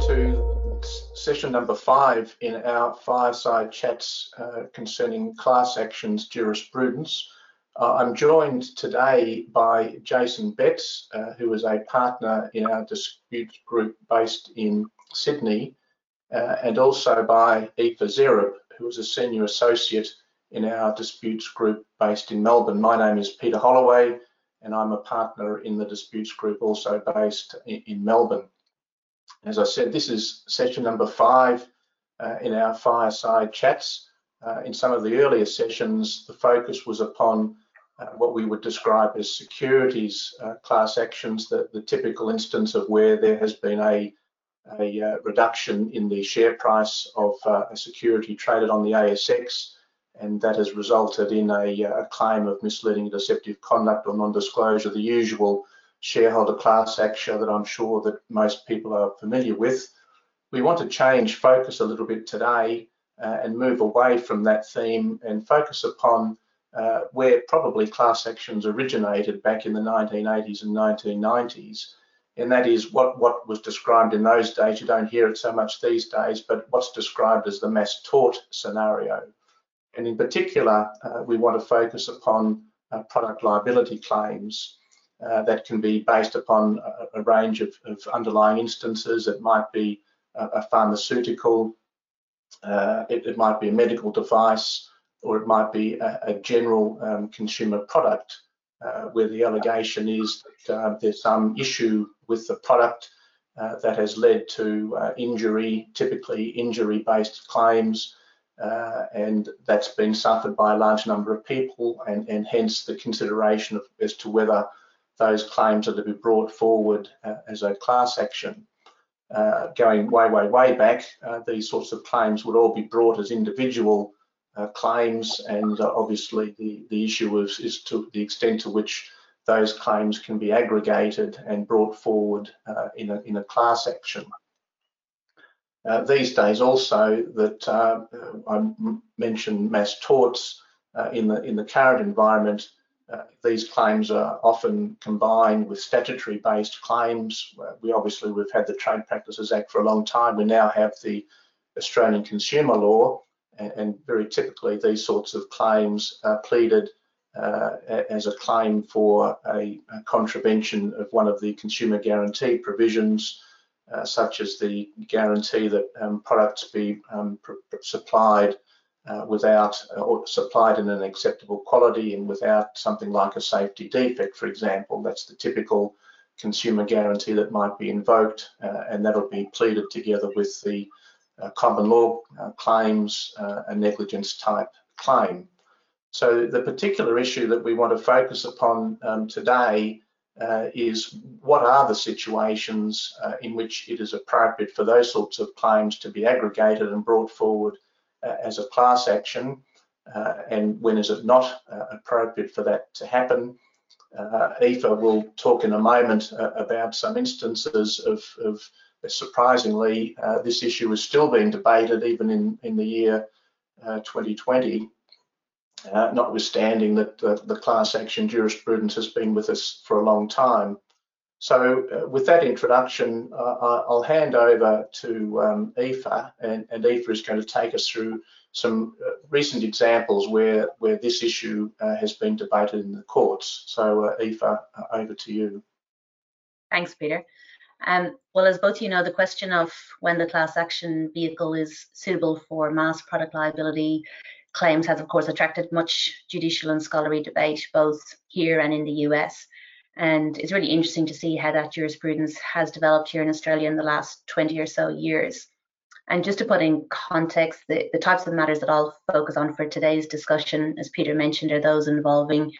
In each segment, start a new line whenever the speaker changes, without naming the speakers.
to session number five in our fireside chats uh, concerning class actions jurisprudence. Uh, I'm joined today by Jason Betts, uh, who is a partner in our disputes group based in Sydney, uh, and also by Aoife Zerup, who is a senior associate in our disputes group based in Melbourne. My name is Peter Holloway, and I'm a partner in the disputes group also based in, in Melbourne. As I said, this is session number five uh, in our fireside chats. Uh, in some of the earlier sessions, the focus was upon uh, what we would describe as securities uh, class actions, the, the, typical instance of where there has been a, a uh, reduction in the share price of uh, a security traded on the ASX, and that has resulted in a, a claim of misleading deceptive conduct or non-disclosure, the usual shareholder class action that I'm sure that most people are familiar with. We want to change focus a little bit today uh, and move away from that theme and focus upon uh, where probably class actions originated back in the 1980s and 1990s. And that is what, what was described in those days. You don't hear it so much these days, but what's described as the mass tort scenario. And in particular, uh, we want to focus upon uh, product liability claims. Uh, that can be based upon a, a range of, of, underlying instances. It might be a, a pharmaceutical, uh, it, it, might be a medical device, or it might be a, a general um, consumer product uh, where the allegation is that uh, there's some issue with the product uh, that has led to injury, typically injury-based claims, uh, and that's been suffered by a large number of people and, and hence the consideration of, as to whether those claims are to be brought forward uh, as a class action. Uh, going way, way, way back, uh, these sorts of claims would all be brought as individual uh, claims, and uh, obviously the, the issue is, is to the extent to which those claims can be aggregated and brought forward uh, in, a, in a class action. these days also that I mentioned mass torts in the in the current environment, uh, these claims are often combined with statutory-based claims. Uh, we obviously we've had the Trade Practices Act for a long time. We now have the Australian consumer law, and, and very typically these sorts of claims are pleaded uh, as a claim for a, a, contravention of one of the consumer guarantee provisions, uh, such as the guarantee that um, products be um, supplied uh, without uh, or supplied in an acceptable quality and without something like a safety defect, for example. That's the typical consumer guarantee that might be invoked uh, and that'll be pleaded together with the uh, common law uh, claims, uh, a negligence type claim. So the particular issue that we want to focus upon um, today is what are the situations in which it is appropriate for those sorts of claims to be aggregated and brought forward uh, as a class action uh, and when is it not uh, appropriate for that to happen. Uh, Aoife will talk in a moment about some instances of, of surprisingly, this issue is still being debated even in, in the year 2020. Uh, notwithstanding that the, class action jurisprudence has been with us for a long time. So uh, with that introduction, uh, I'll hand over to um, Aoife, and, and Aoife is going to take us through some uh, recent examples where, where this issue uh, has been debated in the courts. So uh, Aoife, uh, over to you.
Thanks, Peter. Um, well, as both you know, the question of when the class action vehicle is suitable for mass product liability claims has, of course, attracted much judicial and scholarly debate, both here and in the US. And it's really interesting to see how that jurisprudence has developed here in Australia in the last 20 or so years. And just to put in context, the, the types of matters that I'll focus on for today's discussion, as Peter mentioned, are those involving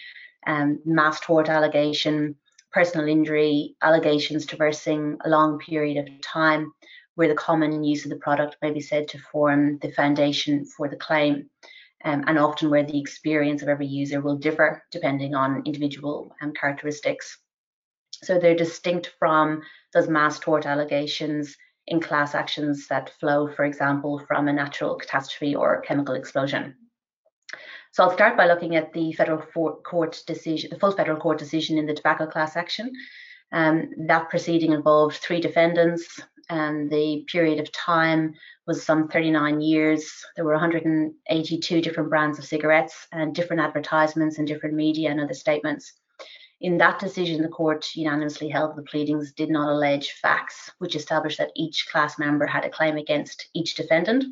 um, mass tort allegation, personal injury allegations traversing a long period of time, where the common use of the product may be said to form the foundation for the claim um, and often where the experience of every user will differ depending on individual um, characteristics. So they're distinct from those mass tort allegations in class actions that flow, for example, from a natural catastrophe or chemical explosion. So I'll start by looking at the federal court decision, the full federal court decision in the tobacco class action. Um, that proceeding involved three defendants, and the period of time was some 39 years. There were 182 different brands of cigarettes and different advertisements and different media and other statements. In that decision, the court unanimously held the pleadings did not allege facts which established that each class member had a claim against each defendant.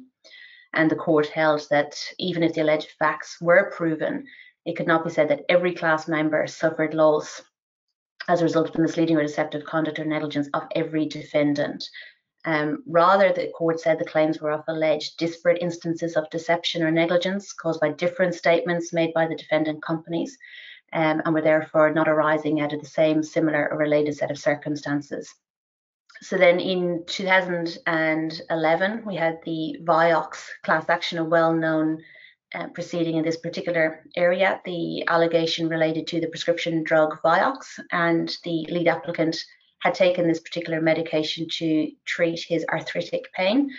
And the court held that even if the alleged facts were proven, it could not be said that every class member suffered loss as a result of the misleading or deceptive conduct or negligence of every defendant. Um, rather, the court said the claims were of alleged disparate instances of deception or negligence caused by different statements made by the defendant companies um, and were therefore not arising out of the same, similar, or related set of circumstances. So then in 2011, we had the Vioxx class action, a well known uh, proceeding in this particular area. The allegation related to the prescription drug Vioxx, and the lead applicant had taken this particular medication to treat his arthritic pain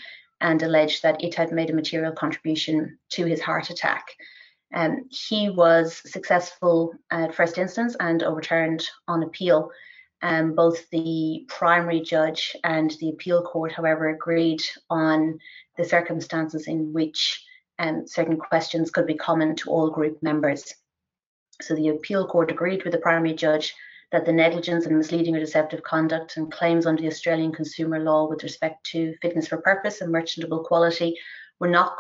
and alleged that it had made a material contribution to his heart attack. Um, he was successful at first instance and overturned on appeal. Um, both the primary judge and the appeal court, however, agreed on the circumstances in which um, certain questions could be common to all group members. So the appeal court agreed with the primary judge that the negligence and misleading or deceptive conduct and claims under the Australian consumer law with respect to fitness for purpose and merchantable quality were not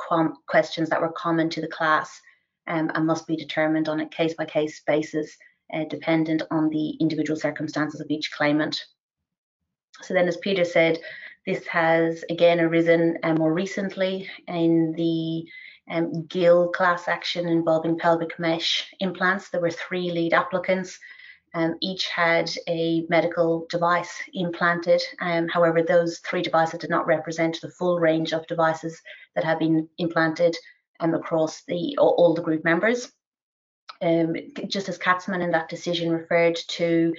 questions that were common to the class um, and must be determined on a case by case basis, uh, dependent on the individual circumstances of each claimant. So then, as Peter said, this has again arisen uh, more recently in the um, Gill class action involving pelvic mesh implants. There were three lead applicants. Um, each had a medical device implanted. Um, however, those three devices did not represent the full range of devices that have been implanted um, across the all the group members. Um, Justice Katzmann in that decision referred to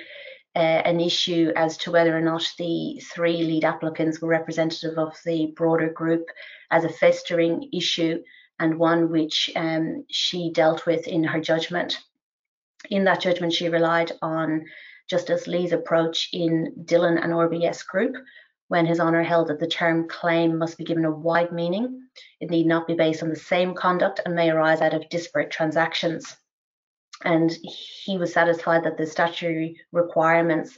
uh, an issue as to whether or not the three lead applicants were representative of the broader group as a festering issue and one which um, she dealt with in her judgment. In that judgment, she relied on Justice Lee's approach in Dillon and RBS Group, when His Honour held that the term claim must be given a wide meaning. It need not be based on the same conduct and may arise out of disparate transactions. And he was satisfied that the statutory requirements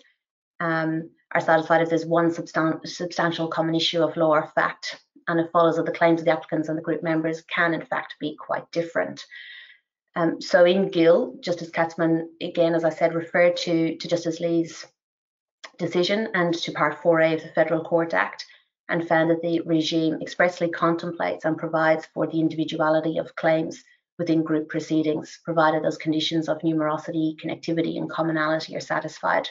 um, are satisfied if there's one substan substantial common issue of law or fact, and it follows that the claims of the applicants and the group members can in fact be quite different. Um, so in Gill, Justice Katzmann, again, as I said, referred to, to Justice Lee's decision and to Part 4A of the Federal Court Act and found that the regime expressly contemplates and provides for the individuality of claims within group proceedings, provided those conditions of numerosity, connectivity, and commonality are satisfied.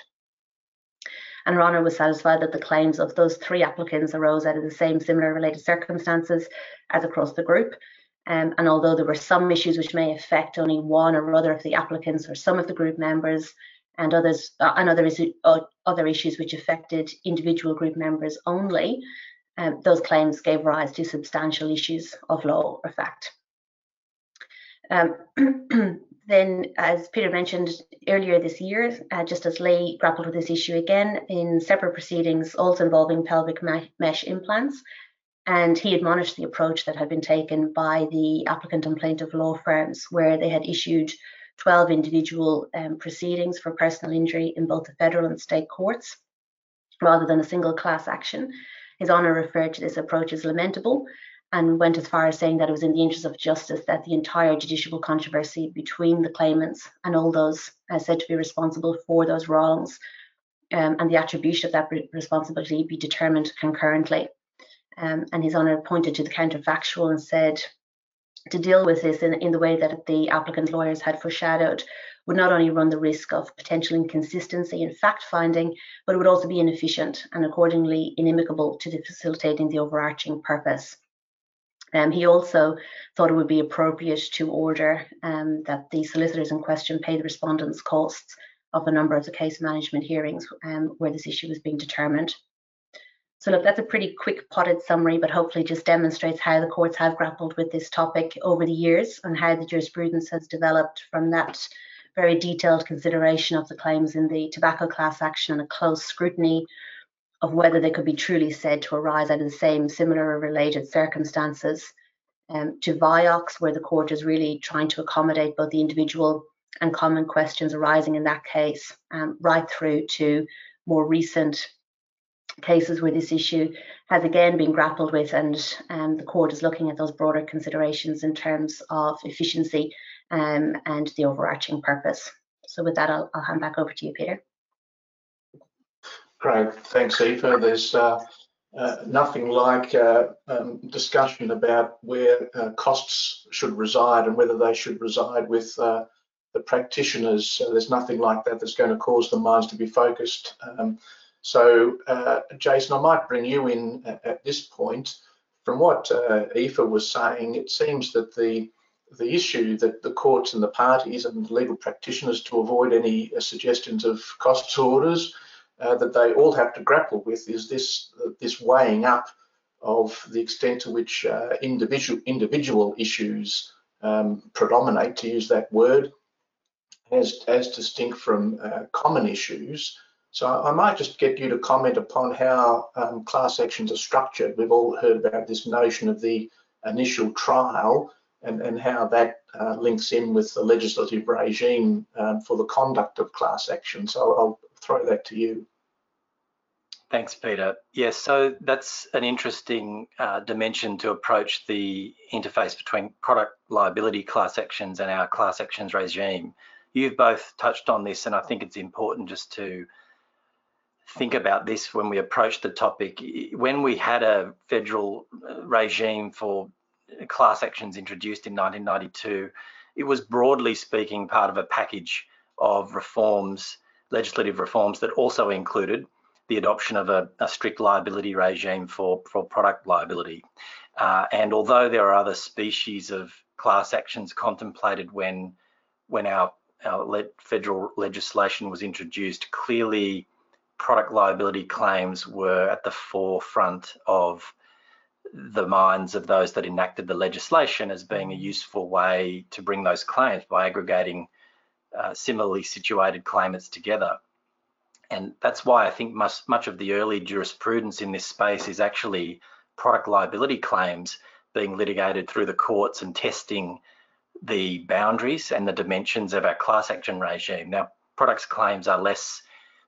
And Her Honour was satisfied that the claims of those three applicants arose out of the same similar related circumstances as across the group. Um, and although there were some issues which may affect only one or other of the applicants or some of the group members, and others uh, and other, uh, other issues which affected individual group members only, um, those claims gave rise to substantial issues of law or fact. Um, then, as Peter mentioned earlier this year, uh, Justice Lee grappled with this issue again in separate proceedings, also involving pelvic mesh implants. And he admonished the approach that had been taken by the applicant and plaintiff law firms, where they had issued 12 individual um, proceedings for personal injury in both the federal and state courts, rather than a single class action. His Honour referred to this approach as lamentable and went as far as saying that it was in the interest of justice that the entire judicial controversy between the claimants and all those uh, said to be responsible for those wrongs um, and the attribution of that responsibility be determined concurrently. Um, and His Honour pointed to the counterfactual and said to deal with this in, in the way that the applicant lawyers had foreshadowed would not only run the risk of potential inconsistency in fact finding, but it would also be inefficient and accordingly inimical to the facilitating the overarching purpose. Um, he also thought it would be appropriate to order um, that the solicitors in question pay the respondents' costs of a number of the case management hearings um, where this issue was being determined. So look, that's a pretty quick potted summary, but hopefully just demonstrates how the courts have grappled with this topic over the years and how the jurisprudence has developed from that very detailed consideration of the claims in the tobacco class action and a close scrutiny of whether they could be truly said to arise out of the same similar or related circumstances, um, to Vioxx, where the court is really trying to accommodate both the individual and common questions arising in that case, um, right through to more recent cases where this issue has again been grappled with and um, the court is looking at those broader considerations in terms of efficiency um, and the overarching purpose. So with that, I'll, I'll, hand back over to you, Peter.
Great, thanks, Aoife. There's uh, uh, nothing like uh, um, discussion about where uh, costs should reside and whether they should reside with uh, the practitioners. there's nothing like that that's going to cause the minds to be focused. Um, so, uh, Jason, I might bring you in at, at this point. From what uh, was saying, it seems that the the issue that the courts and the parties and legal practitioners, to avoid any suggestions of costs orders, uh, that they all have to grapple with is this this weighing up of the extent to which uh, individual individual issues um, predominate, to use that word, as as distinct from uh, common issues so I might just get you to comment upon how um, class actions are structured. We've all heard about this notion of the initial trial and, and how that uh, links in with the legislative regime um, for the conduct of class action. So I'll throw that to you.
Thanks, Peter. Yes, so that's an interesting uh, dimension to approach the interface between product liability class actions and our class actions regime. You've both touched on this, and I think it's important just to think about this when we approach the topic. When we had a federal uh, regime for class actions introduced in 1992, it was broadly speaking part of a package of reforms, legislative reforms that also included the adoption of a, a strict liability regime for, for product liability. Uh, and although there are other species of class actions contemplated when, when our, our le federal legislation was introduced, clearly product liability claims were at the forefront of the minds of those that enacted the legislation as being a mm. useful way to bring those claims by aggregating uh, similarly situated claimants together. And that's why I think much, much of the early jurisprudence in this space is actually product liability claims being litigated through the courts and testing the boundaries and the dimensions of our class action regime. Now, products claims are less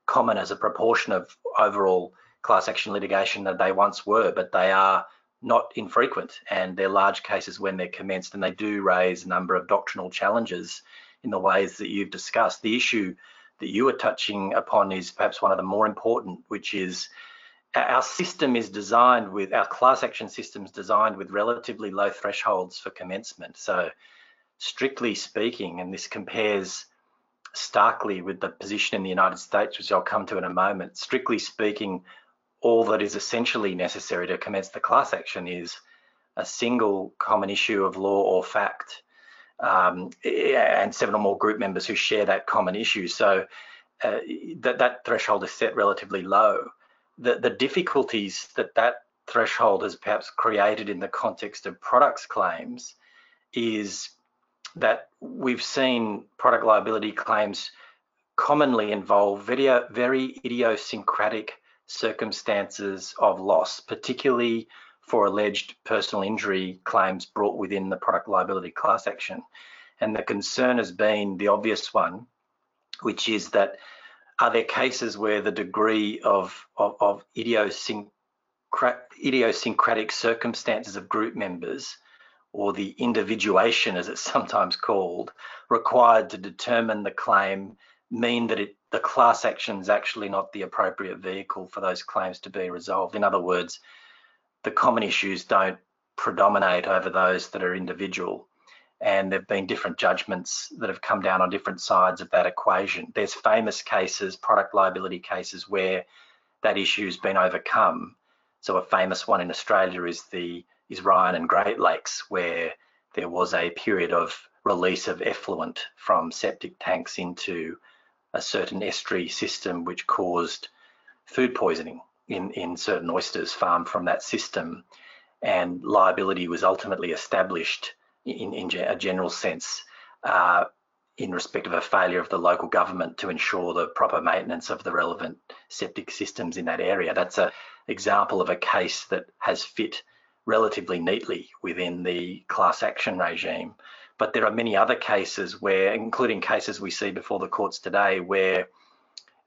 common as a proportion of overall class action litigation than they once were, but they are not infrequent and they're large cases when they're commenced and they do raise a number of doctrinal challenges in the ways that you've discussed. The issue that you are touching upon is perhaps one of the more important, which is our system is designed with, our class action systems designed with relatively low thresholds for commencement. So strictly speaking, and this compares starkly with the position in the United States, which I'll come to in a moment. Strictly speaking, all that is essentially necessary to commence the class action is a single common issue of law or fact um, and seven or more group members who share that common issue. So uh, that, that threshold is set relatively low. The, the difficulties that that threshold has perhaps created in the context of products claims is that we've seen product liability claims commonly involve very, very idiosyncratic circumstances of loss, particularly for alleged personal injury claims brought within the product liability class action. And the concern has been the obvious one, which is that are there cases where the degree of, of, of idiosyncratic circumstances of group members or the individuation, as it's sometimes called, required to determine the claim mean that it, the class action is actually not the appropriate vehicle for those claims to be resolved. In other words, the common issues don't predominate over those that are individual. And there have been different judgments that have come down on different sides of that equation. There's famous cases, product liability cases, where that issue has been overcome. So a famous one in Australia is the is Ryan and Great Lakes, where there was a period of release of effluent from septic tanks into a certain estuary system, which caused food poisoning in, in certain oysters farmed from that system. And liability was ultimately established in, in a general sense uh, in respect of a failure of the local government to ensure the proper maintenance of the relevant septic systems in that area. That's an example of a case that has fit relatively neatly within the class action regime. But there are many other cases where, including cases we see before the courts today, where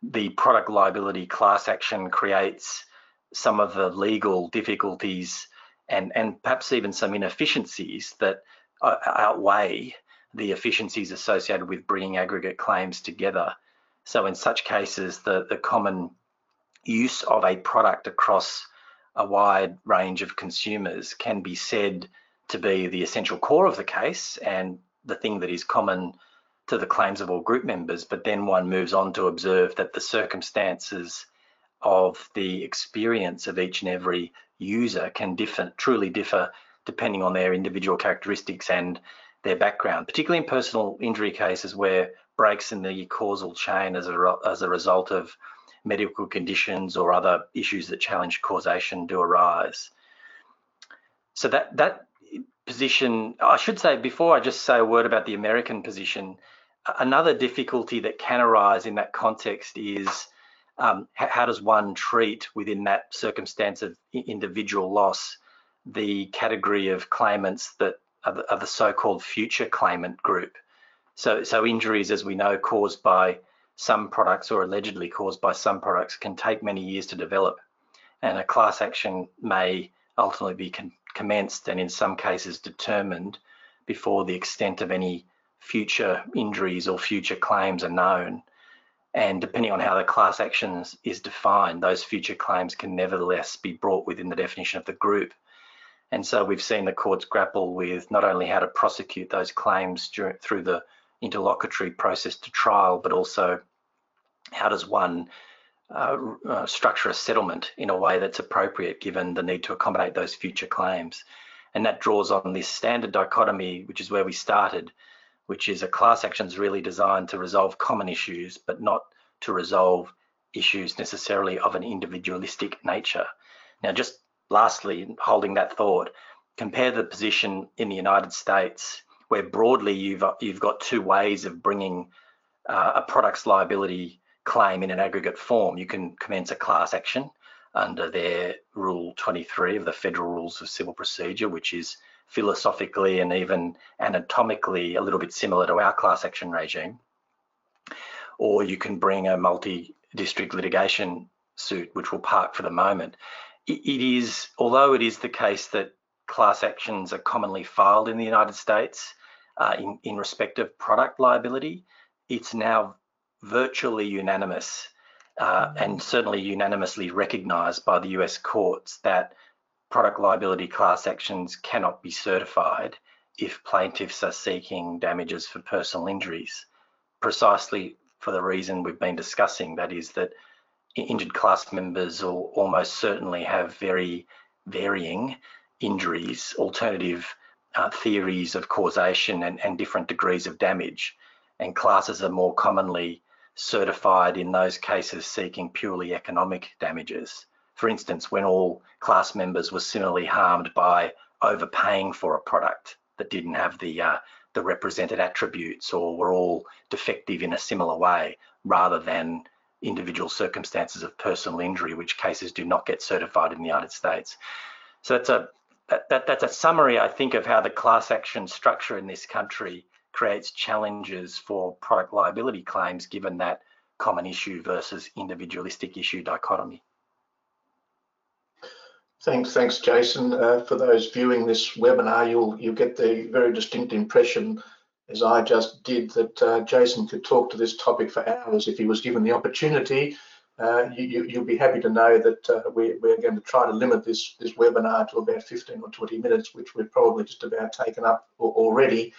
the product liability class action creates some of the legal difficulties and, and perhaps even some inefficiencies that uh, outweigh the efficiencies associated with bringing aggregate claims together. So in such cases, the, the common use of a product across a wide range of consumers can be said to be the essential core of the case and the thing that is common to the claims of all group members, but then one moves on to observe that the circumstances of the experience of each and every user can differ, truly differ depending on their individual characteristics and their background, particularly in personal injury cases where breaks in the causal chain as a, as a result of medical conditions or other issues that challenge causation do arise. So that, that position, I should say, before I just say a word about the American position, another difficulty that can arise in that context is um, how does one treat within that circumstance of individual loss the category of claimants that are the, the so-called future claimant group. So, so injuries, as we know, caused by some products or allegedly caused by some products can take many years to develop. And a class action may ultimately be commenced and in some cases determined before the extent of any future injuries or future claims are known. And depending on how the class action is defined, those future claims can nevertheless be brought within the definition of the group. And so we've seen the courts grapple with not only how to prosecute those claims during, through the interlocutory process to trial, but also how does one uh, uh, structure a settlement in a way that's appropriate given the need to accommodate those future claims. And that draws on this standard dichotomy, which is where we started, which is a class action is really designed to resolve common issues, but not to resolve issues necessarily of an individualistic nature. Now, just lastly, holding that thought, compare the position in the United States, where broadly you've you've got two ways of bringing uh, a product's liability claim in an aggregate form. You can commence a class action under their Rule 23 of the Federal Rules of Civil Procedure, which is philosophically and even anatomically a little bit similar to our class action regime. Or you can bring a multi-district litigation suit, which we'll park for the moment it is, although it is the case that class actions are commonly filed in the United States uh, in, in respect of product liability, it's now virtually unanimous uh, and certainly unanimously recognised by the US courts that product liability class actions cannot be certified if plaintiffs are seeking damages for personal injuries, precisely for the reason we've been discussing, that is that injured class members will almost certainly have very varying injuries, alternative uh, theories of causation and, and different degrees of damage. And classes are more commonly certified in those cases seeking purely economic damages. For instance, when all class members were similarly harmed by overpaying for a product that didn't have the uh, the represented attributes or were all defective in a similar way rather than individual circumstances of personal injury, which cases do not get certified in the United States. So that's a that, that's a summary, I think, of how the class action structure in this country creates challenges for product liability claims, given that common issue versus individualistic issue dichotomy.
Thanks, thanks, Jason. Uh, for those viewing this webinar, you'll you'll get the very distinct impression as I just did, that uh, Jason could talk to this topic for hours if he was given the opportunity. Uh, you, will be happy to know that uh, we, are going to try to limit this, this webinar to about 15 or 20 minutes, which we've probably just about taken up already.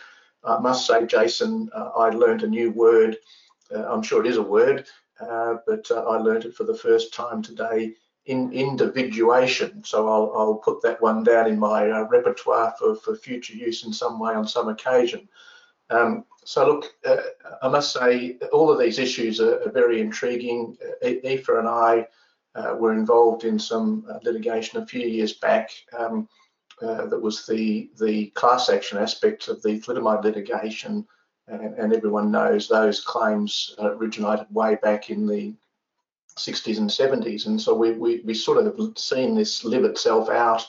I must say, Jason, uh, I learned a new word. Uh, I'm sure it is a word, but I learned it for the first time today in individuation. So I'll, I'll put that one down in my repertoire for, for future use in some way on some occasion. Um, so look, uh, I must say all of these issues are, are very intriguing. Uh, Aoife and I uh, were involved in some uh, litigation a few years back um, uh, that was the, the class action aspect of the thalidomide litigation and, and everyone knows those claims originated way back in the 60s and 70s. And so we, we, we sort of have seen this live itself out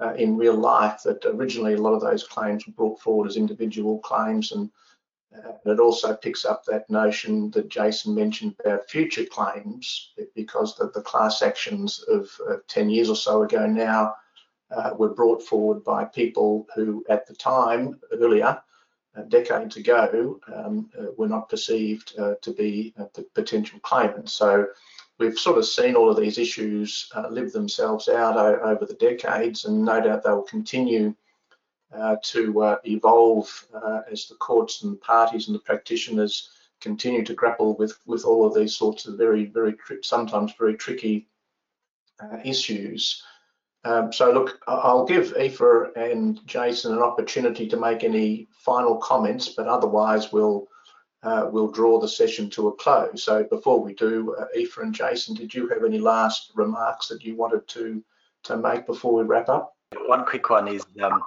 uh, in real life that originally a lot of those claims were brought forward as individual claims and uh, it also picks up that notion that Jason mentioned about future claims because the, the class actions of uh, 10 years or so ago now uh, were brought forward by people who at the time earlier uh, decades ago um, uh, were not perceived to be potential claimants. So we've sort of seen all of these issues uh, live themselves out over the decades, and no doubt they will continue uh, to uh, evolve uh, as the courts and the parties and the practitioners continue to grapple with with all of these sorts of very, very sometimes very tricky uh, issues. Um, so look, I'll give Aoife and Jason an opportunity to make any final comments, but otherwise we'll uh, we'll draw the session to a close. So before we do, uh, Aoife and Jason, did you have any last remarks that you wanted to to make before we wrap up?
One quick one is um,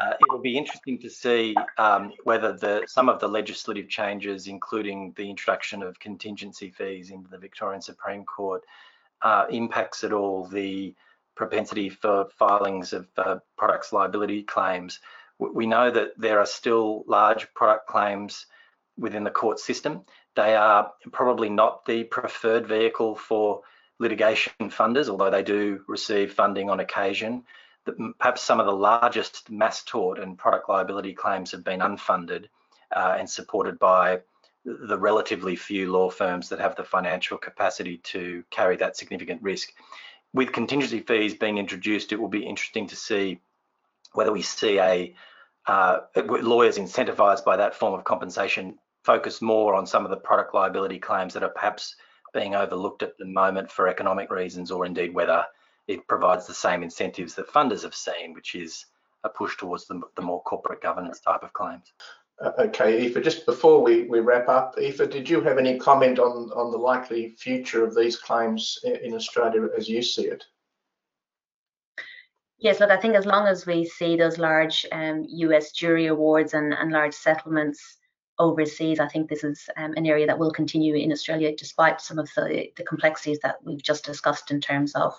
uh, it'll be interesting to see um, whether the some of the legislative changes, including the introduction of contingency fees into the Victorian Supreme Court, uh, impacts at all the propensity for filings of uh, products liability claims. We know that there are still large product claims within the court system. They are probably not the preferred vehicle for litigation funders, although they do receive funding on occasion. Perhaps some of the largest mass tort and product liability claims have been unfunded uh, and supported by the relatively few law firms that have the financial capacity to carry that significant risk. With contingency fees being introduced, it will be interesting to see whether we see a uh, lawyers incentivized by that form of compensation focus more on some of the product liability claims that are perhaps being overlooked at the moment for economic reasons or indeed whether it provides the same incentives that funders have seen, which is a push towards the, the more corporate governance type of claims.
Uh, okay, Aoife, just before we, we wrap up, Aoife, did you have any comment on, on the likely future of these claims in Australia as you see it?
Yes, look, I think as long as we see those large um, US jury awards and, and large settlements overseas. I think this is um, an area that will continue in Australia, despite some of the, the complexities that we've just discussed in terms of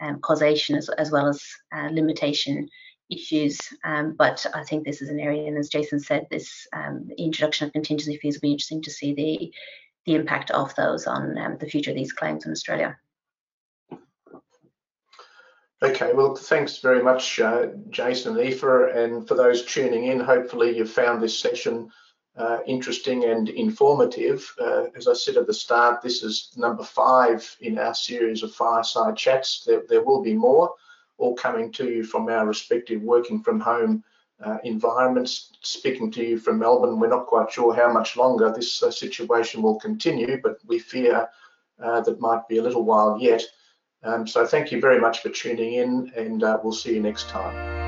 um, causation as, as, well as uh, limitation issues. Um, but I think this is an area, and as Jason said, this um, introduction of contingency fees will be interesting to see the the impact of those on um, the future of these claims in Australia.
Okay, well, thanks very much, uh, Jason and Aoife. And for those tuning in, hopefully you've found this session uh, interesting and informative. Uh, as I said at the start, this is number five in our series of fireside chats. There, there will be more, all coming to you from our respective working from home uh, environments. Speaking to you from Melbourne, we're not quite sure how much longer this uh, situation will continue, but we fear uh, that might be a little while yet. Um, so thank you very much for tuning in and uh, we'll see you next time.